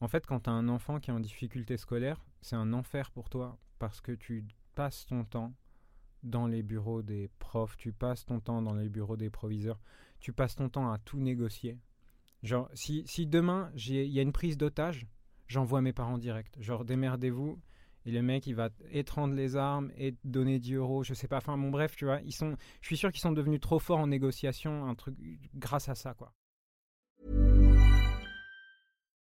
En fait, quand tu as un enfant qui est en difficulté scolaire, c'est un enfer pour toi parce que tu passes ton temps dans les bureaux des profs, tu passes ton temps dans les bureaux des proviseurs, tu passes ton temps à tout négocier. Genre, si, si demain il y a une prise d'otage, j'envoie mes parents direct. Genre, démerdez-vous. Et le mec, il va étreindre les armes et donner 10 euros, je sais pas. Enfin, bon, bref, tu vois, ils sont, je suis sûr qu'ils sont devenus trop forts en négociation, un truc, grâce à ça, quoi.